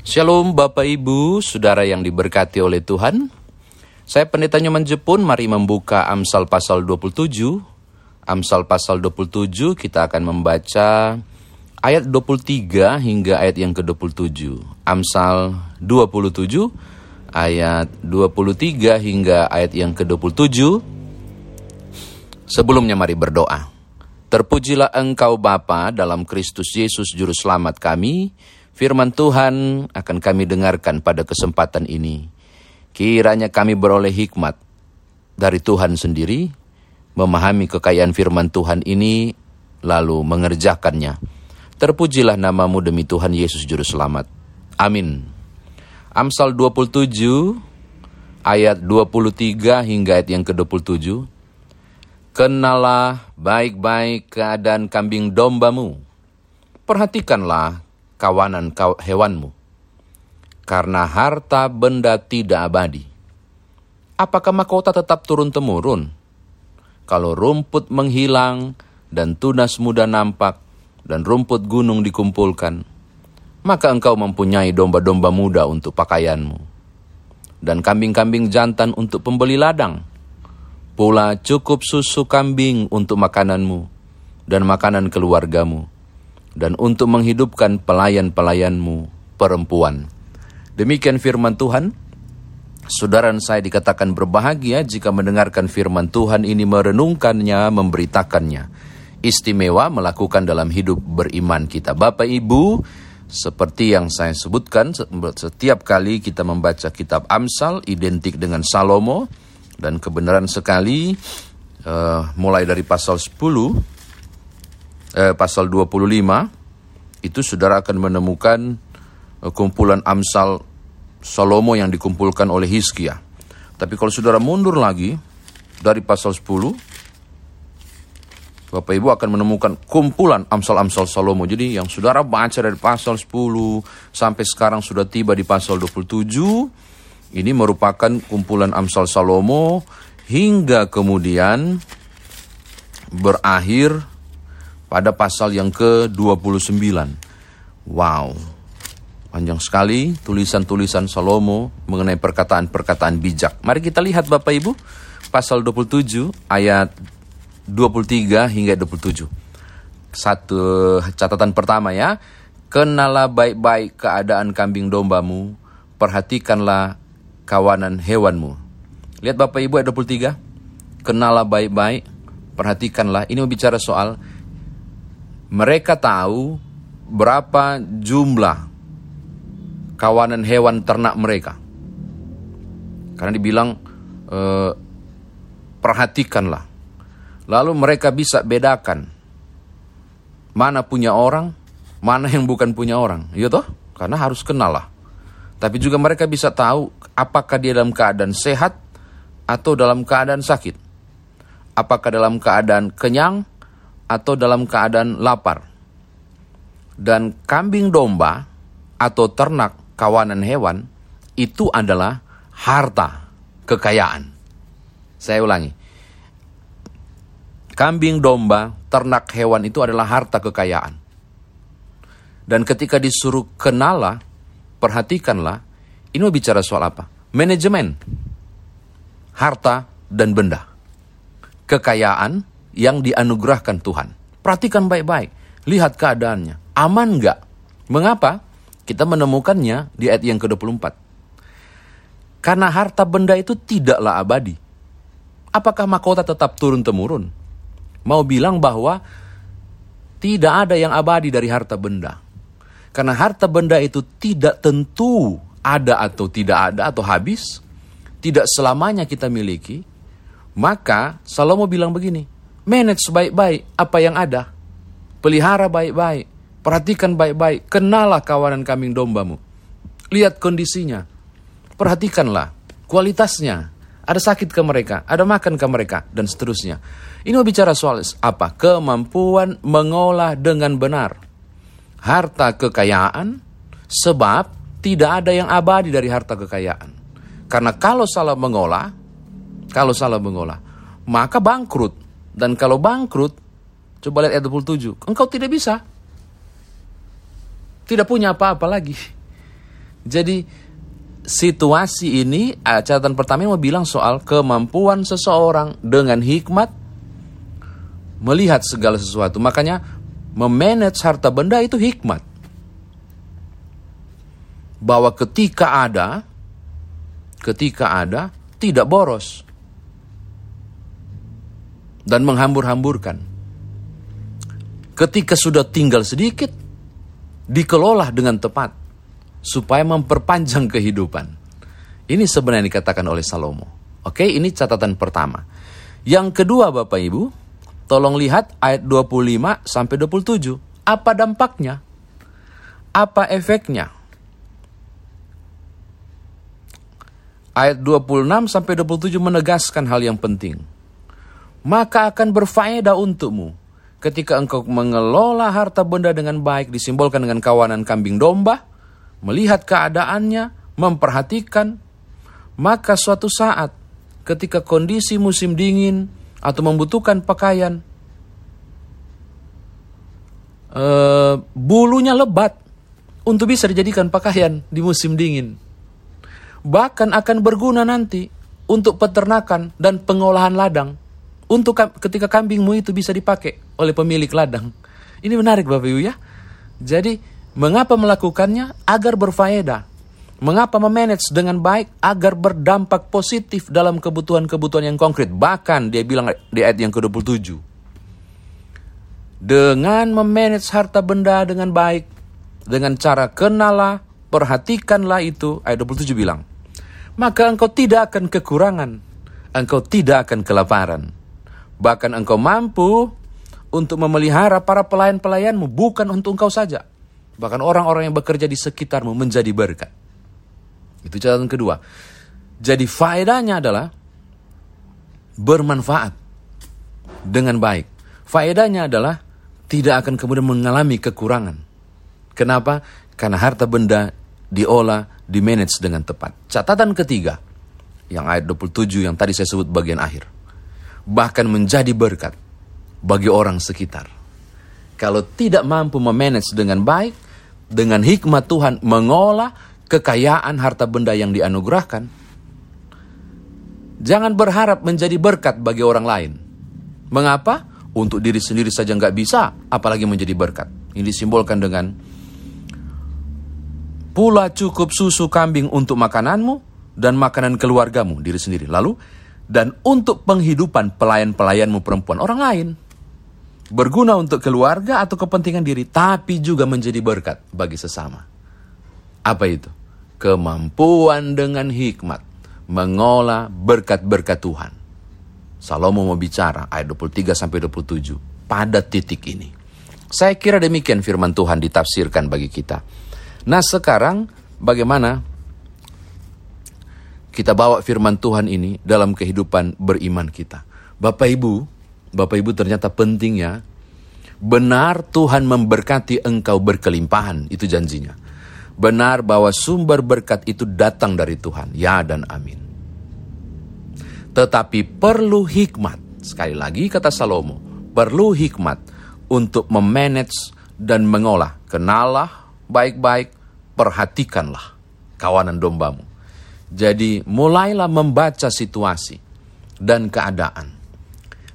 Shalom Bapak Ibu, Saudara yang diberkati oleh Tuhan. Saya Pendeta Nyoman Jepun, mari membuka Amsal pasal 27. Amsal pasal 27 kita akan membaca ayat 23 hingga ayat yang ke-27. Amsal 27 ayat 23 hingga ayat yang ke-27. Sebelumnya mari berdoa. Terpujilah Engkau Bapa dalam Kristus Yesus Juru Selamat kami. Firman Tuhan akan kami dengarkan pada kesempatan ini. Kiranya kami beroleh hikmat dari Tuhan sendiri, memahami kekayaan firman Tuhan ini, lalu mengerjakannya. Terpujilah namamu demi Tuhan Yesus Juru Selamat. Amin. Amsal 27 ayat 23 hingga ayat yang ke-27. Kenalah baik-baik keadaan kambing dombamu. Perhatikanlah kawanan hewanmu. Karena harta benda tidak abadi. Apakah mahkota tetap turun-temurun? Kalau rumput menghilang dan tunas muda nampak dan rumput gunung dikumpulkan, maka engkau mempunyai domba-domba muda untuk pakaianmu dan kambing-kambing jantan untuk pembeli ladang. Pula cukup susu kambing untuk makananmu dan makanan keluargamu dan untuk menghidupkan pelayan-pelayanmu perempuan. Demikian firman Tuhan. Saudara saya dikatakan berbahagia jika mendengarkan firman Tuhan ini merenungkannya, memberitakannya. Istimewa melakukan dalam hidup beriman kita. Bapak Ibu, seperti yang saya sebutkan, setiap kali kita membaca kitab Amsal identik dengan Salomo dan kebenaran sekali uh, mulai dari pasal 10 eh, pasal 25 itu saudara akan menemukan eh, kumpulan Amsal Salomo yang dikumpulkan oleh Hizkia. Tapi kalau saudara mundur lagi dari pasal 10 Bapak Ibu akan menemukan kumpulan Amsal-Amsal Salomo. Jadi yang saudara baca dari pasal 10 sampai sekarang sudah tiba di pasal 27. Ini merupakan kumpulan Amsal Salomo hingga kemudian berakhir pada pasal yang ke-29. Wow, panjang sekali tulisan-tulisan Salomo mengenai perkataan-perkataan bijak. Mari kita lihat Bapak Ibu, pasal 27 ayat 23 hingga 27. Satu catatan pertama ya, kenalah baik-baik keadaan kambing dombamu, perhatikanlah kawanan hewanmu. Lihat Bapak Ibu ayat 23, kenalah baik-baik, perhatikanlah, ini bicara soal mereka tahu berapa jumlah kawanan hewan ternak mereka. Karena dibilang eh, perhatikanlah. Lalu mereka bisa bedakan mana punya orang, mana yang bukan punya orang. Iya toh? Karena harus kenal lah. Tapi juga mereka bisa tahu apakah dia dalam keadaan sehat atau dalam keadaan sakit. Apakah dalam keadaan kenyang atau dalam keadaan lapar. Dan kambing domba atau ternak kawanan hewan itu adalah harta kekayaan. Saya ulangi. Kambing domba, ternak hewan itu adalah harta kekayaan. Dan ketika disuruh kenalah, perhatikanlah, ini mau bicara soal apa? Manajemen, harta dan benda, kekayaan yang dianugerahkan Tuhan. Perhatikan baik-baik, lihat keadaannya. Aman nggak? Mengapa? Kita menemukannya di ayat yang ke-24. Karena harta benda itu tidaklah abadi. Apakah mahkota tetap turun-temurun? Mau bilang bahwa tidak ada yang abadi dari harta benda. Karena harta benda itu tidak tentu ada atau tidak ada atau habis. Tidak selamanya kita miliki. Maka Salomo bilang begini, Manage baik-baik apa yang ada. Pelihara baik-baik. Perhatikan baik-baik. Kenalah kawanan kambing dombamu. Lihat kondisinya. Perhatikanlah kualitasnya. Ada sakit ke mereka, ada makan ke mereka, dan seterusnya. Ini bicara soal apa? Kemampuan mengolah dengan benar. Harta kekayaan, sebab tidak ada yang abadi dari harta kekayaan. Karena kalau salah mengolah, kalau salah mengolah, maka bangkrut. Dan kalau bangkrut, coba lihat ayat 27, engkau tidak bisa. Tidak punya apa-apa lagi. Jadi situasi ini uh, catatan pertama mau bilang soal kemampuan seseorang dengan hikmat melihat segala sesuatu. Makanya memanage harta benda itu hikmat. Bahwa ketika ada ketika ada tidak boros dan menghambur-hamburkan. Ketika sudah tinggal sedikit, dikelola dengan tepat supaya memperpanjang kehidupan. Ini sebenarnya dikatakan oleh Salomo. Oke, ini catatan pertama. Yang kedua Bapak Ibu, tolong lihat ayat 25 sampai 27. Apa dampaknya? Apa efeknya? Ayat 26 sampai 27 menegaskan hal yang penting. Maka akan berfaedah untukmu ketika engkau mengelola harta benda dengan baik disimbolkan dengan kawanan kambing domba, melihat keadaannya, memperhatikan, maka suatu saat ketika kondisi musim dingin atau membutuhkan pakaian, uh, bulunya lebat untuk bisa dijadikan pakaian di musim dingin. Bahkan akan berguna nanti untuk peternakan dan pengolahan ladang. Untuk ketika kambingmu itu bisa dipakai oleh pemilik ladang. Ini menarik Bapak Ibu ya. Jadi mengapa melakukannya? Agar berfaedah. Mengapa memanage dengan baik? Agar berdampak positif dalam kebutuhan-kebutuhan yang konkret. Bahkan dia bilang di ayat yang ke-27. Dengan memanage harta benda dengan baik. Dengan cara kenalah, perhatikanlah itu. Ayat 27 bilang. Maka engkau tidak akan kekurangan. Engkau tidak akan kelaparan Bahkan engkau mampu untuk memelihara para pelayan-pelayanmu, bukan untuk engkau saja. Bahkan orang-orang yang bekerja di sekitarmu menjadi berkat. Itu catatan kedua. Jadi faedahnya adalah bermanfaat dengan baik. Faedahnya adalah tidak akan kemudian mengalami kekurangan. Kenapa? Karena harta benda diolah, dimanage dengan tepat. Catatan ketiga, yang ayat 27 yang tadi saya sebut bagian akhir bahkan menjadi berkat bagi orang sekitar. Kalau tidak mampu memanage dengan baik, dengan hikmat Tuhan mengolah kekayaan harta benda yang dianugerahkan, jangan berharap menjadi berkat bagi orang lain. Mengapa? Untuk diri sendiri saja nggak bisa, apalagi menjadi berkat. Ini disimbolkan dengan pula cukup susu kambing untuk makananmu dan makanan keluargamu, diri sendiri. Lalu dan untuk penghidupan pelayan-pelayanmu perempuan orang lain. Berguna untuk keluarga atau kepentingan diri, tapi juga menjadi berkat bagi sesama. Apa itu? Kemampuan dengan hikmat mengolah berkat-berkat Tuhan. Salomo mau bicara ayat 23 sampai 27 pada titik ini. Saya kira demikian firman Tuhan ditafsirkan bagi kita. Nah, sekarang bagaimana kita bawa firman Tuhan ini dalam kehidupan beriman kita. Bapak Ibu, Bapak Ibu ternyata penting ya. Benar Tuhan memberkati engkau berkelimpahan, itu janjinya. Benar bahwa sumber berkat itu datang dari Tuhan, ya dan amin. Tetapi perlu hikmat, sekali lagi kata Salomo, perlu hikmat untuk memanage dan mengolah. Kenalah baik-baik, perhatikanlah kawanan dombamu. Jadi mulailah membaca situasi dan keadaan.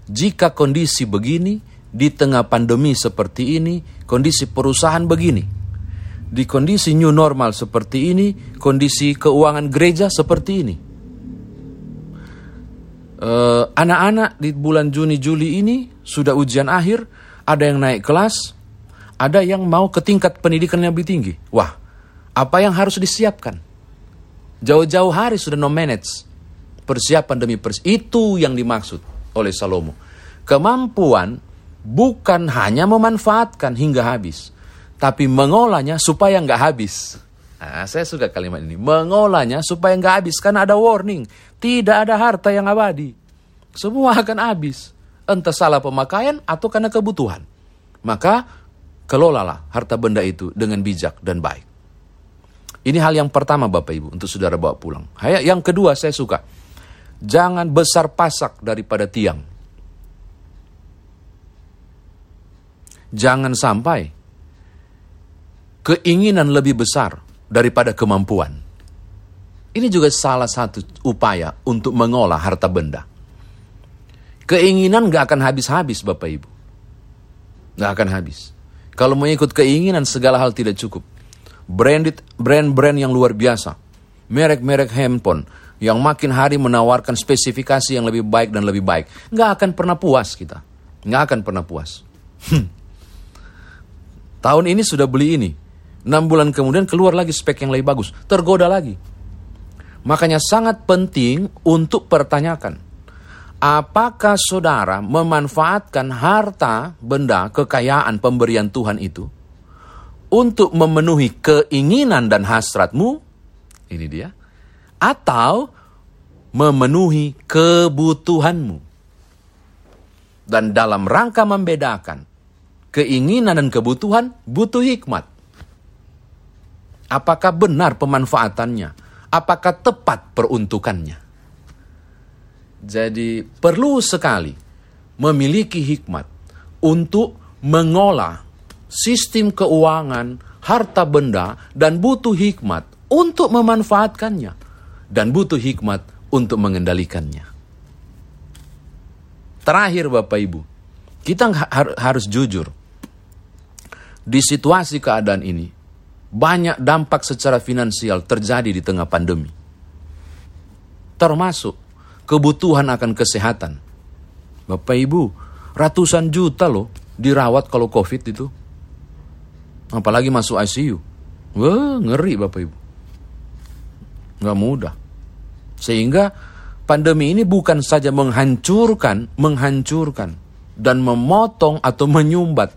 Jika kondisi begini, di tengah pandemi seperti ini, kondisi perusahaan begini. Di kondisi new normal seperti ini, kondisi keuangan gereja seperti ini. Eh, anak-anak di bulan Juni Juli ini sudah ujian akhir, ada yang naik kelas, ada yang mau ke tingkat pendidikan yang lebih tinggi. Wah, apa yang harus disiapkan? Jauh-jauh hari sudah no manage. Persiapan demi persiapan. Itu yang dimaksud oleh Salomo. Kemampuan bukan hanya memanfaatkan hingga habis. Tapi mengolahnya supaya nggak habis. Nah, saya suka kalimat ini. Mengolahnya supaya nggak habis. Karena ada warning. Tidak ada harta yang abadi. Semua akan habis. Entah salah pemakaian atau karena kebutuhan. Maka kelolalah harta benda itu dengan bijak dan baik. Ini hal yang pertama Bapak Ibu untuk saudara bawa pulang. Yang kedua saya suka. Jangan besar pasak daripada tiang. Jangan sampai keinginan lebih besar daripada kemampuan. Ini juga salah satu upaya untuk mengolah harta benda. Keinginan gak akan habis-habis Bapak Ibu. Gak akan habis. Kalau mau ikut keinginan segala hal tidak cukup. Branded, brand-brand yang luar biasa. Merek-merek handphone yang makin hari menawarkan spesifikasi yang lebih baik dan lebih baik. Gak akan pernah puas kita. Gak akan pernah puas. Hmm. Tahun ini sudah beli ini. Enam bulan kemudian keluar lagi spek yang lebih bagus. Tergoda lagi Makanya sangat penting untuk pertanyakan, apakah saudara memanfaatkan harta, benda, kekayaan pemberian Tuhan itu untuk memenuhi keinginan dan hasratmu? Ini dia. Atau memenuhi kebutuhanmu. Dan dalam rangka membedakan keinginan dan kebutuhan butuh hikmat. Apakah benar pemanfaatannya? apakah tepat peruntukannya. Jadi perlu sekali memiliki hikmat untuk mengolah sistem keuangan, harta benda, dan butuh hikmat untuk memanfaatkannya. Dan butuh hikmat untuk mengendalikannya. Terakhir Bapak Ibu, kita harus jujur. Di situasi keadaan ini, banyak dampak secara finansial terjadi di tengah pandemi. Termasuk kebutuhan akan kesehatan. Bapak Ibu, ratusan juta loh dirawat kalau COVID itu. Apalagi masuk ICU. Wah, ngeri Bapak Ibu. Nggak mudah. Sehingga pandemi ini bukan saja menghancurkan, menghancurkan dan memotong atau menyumbat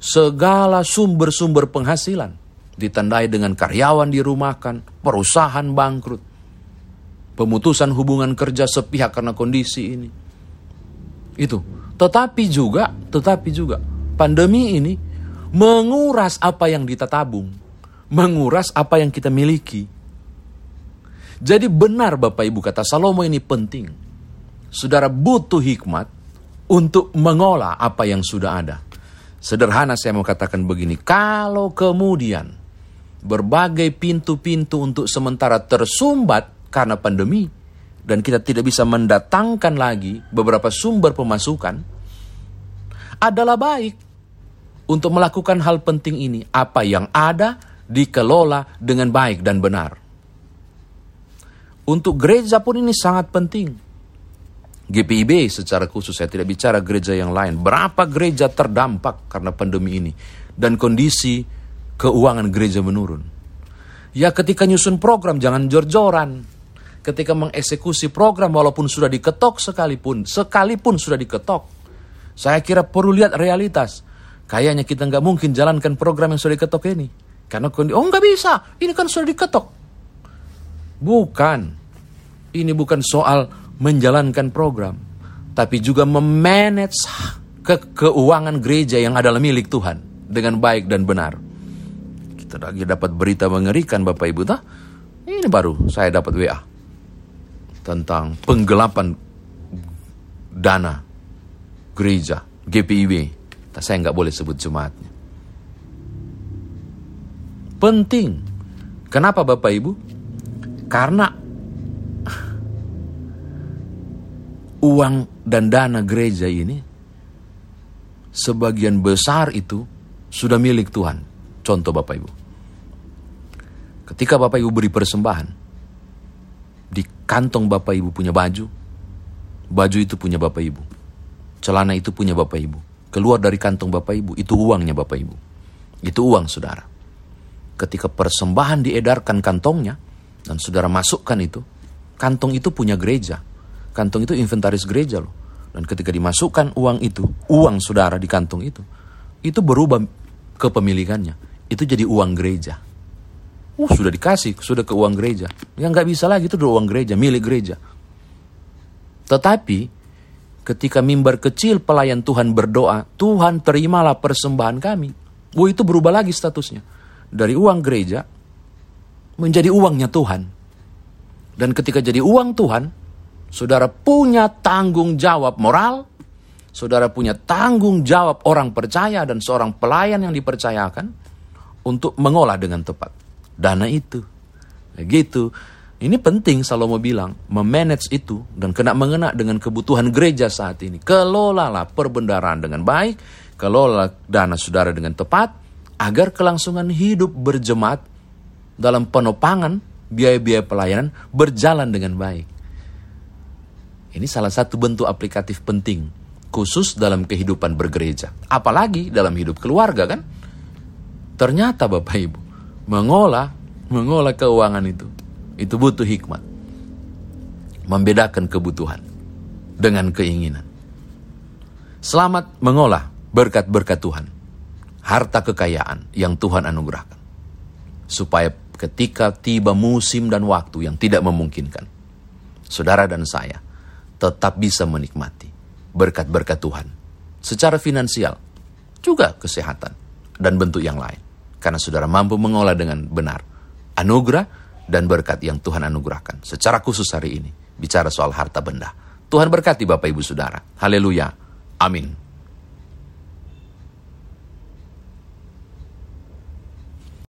segala sumber-sumber penghasilan ditandai dengan karyawan dirumahkan, perusahaan bangkrut, pemutusan hubungan kerja sepihak karena kondisi ini. Itu. Tetapi juga, tetapi juga pandemi ini menguras apa yang kita tabung, menguras apa yang kita miliki. Jadi benar Bapak Ibu kata Salomo ini penting. Saudara butuh hikmat untuk mengolah apa yang sudah ada. Sederhana saya mau katakan begini, kalau kemudian berbagai pintu-pintu untuk sementara tersumbat karena pandemi dan kita tidak bisa mendatangkan lagi beberapa sumber pemasukan adalah baik untuk melakukan hal penting ini apa yang ada dikelola dengan baik dan benar. Untuk gereja pun ini sangat penting. GPIB secara khusus saya tidak bicara gereja yang lain. Berapa gereja terdampak karena pandemi ini dan kondisi keuangan gereja menurun. Ya ketika nyusun program jangan jor-joran. Ketika mengeksekusi program walaupun sudah diketok sekalipun, sekalipun sudah diketok. Saya kira perlu lihat realitas. Kayaknya kita nggak mungkin jalankan program yang sudah diketok ini. Karena oh nggak bisa, ini kan sudah diketok. Bukan, ini bukan soal menjalankan program, tapi juga memanage ke keuangan gereja yang adalah milik Tuhan dengan baik dan benar. Kita lagi dapat berita mengerikan Bapak Ibu tak? Ini baru saya dapat WA tentang penggelapan dana gereja GPIB. Saya nggak boleh sebut jemaatnya. Penting. Kenapa Bapak Ibu? Karena uang dan dana gereja ini sebagian besar itu sudah milik Tuhan. Contoh Bapak Ibu. Ketika Bapak Ibu beri persembahan, di kantong Bapak Ibu punya baju, baju itu punya Bapak Ibu. Celana itu punya Bapak Ibu. Keluar dari kantong Bapak Ibu, itu uangnya Bapak Ibu. Itu uang saudara. Ketika persembahan diedarkan kantongnya, dan saudara masukkan itu, kantong itu punya gereja. Kantong itu inventaris gereja loh. Dan ketika dimasukkan uang itu, uang saudara di kantong itu, itu berubah kepemilikannya itu jadi uang gereja. Uh, sudah dikasih, sudah ke uang gereja. Yang nggak bisa lagi itu uang gereja, milik gereja. Tetapi ketika mimbar kecil pelayan Tuhan berdoa, Tuhan terimalah persembahan kami. Oh itu berubah lagi statusnya. Dari uang gereja menjadi uangnya Tuhan. Dan ketika jadi uang Tuhan, saudara punya tanggung jawab moral, saudara punya tanggung jawab orang percaya dan seorang pelayan yang dipercayakan, untuk mengolah dengan tepat. dana itu. Gitu. Ini penting Salomo bilang, memanage itu dan kena mengena dengan kebutuhan gereja saat ini. Kelolalah perbendaraan dengan baik, kelola dana saudara dengan tepat, agar kelangsungan hidup berjemaat dalam penopangan biaya-biaya pelayanan berjalan dengan baik. Ini salah satu bentuk aplikatif penting, khusus dalam kehidupan bergereja. Apalagi dalam hidup keluarga kan? Ternyata Bapak Ibu, mengolah, mengolah keuangan itu itu butuh hikmat. Membedakan kebutuhan dengan keinginan. Selamat mengolah berkat-berkat Tuhan. Harta kekayaan yang Tuhan anugerahkan. Supaya ketika tiba musim dan waktu yang tidak memungkinkan. Saudara dan saya tetap bisa menikmati berkat-berkat Tuhan. Secara finansial, juga kesehatan, dan bentuk yang lain. Karena saudara mampu mengolah dengan benar. Anugerah dan berkat yang Tuhan anugerahkan. Secara khusus hari ini, bicara soal harta benda. Tuhan berkati Bapak Ibu Saudara. Haleluya. Amin.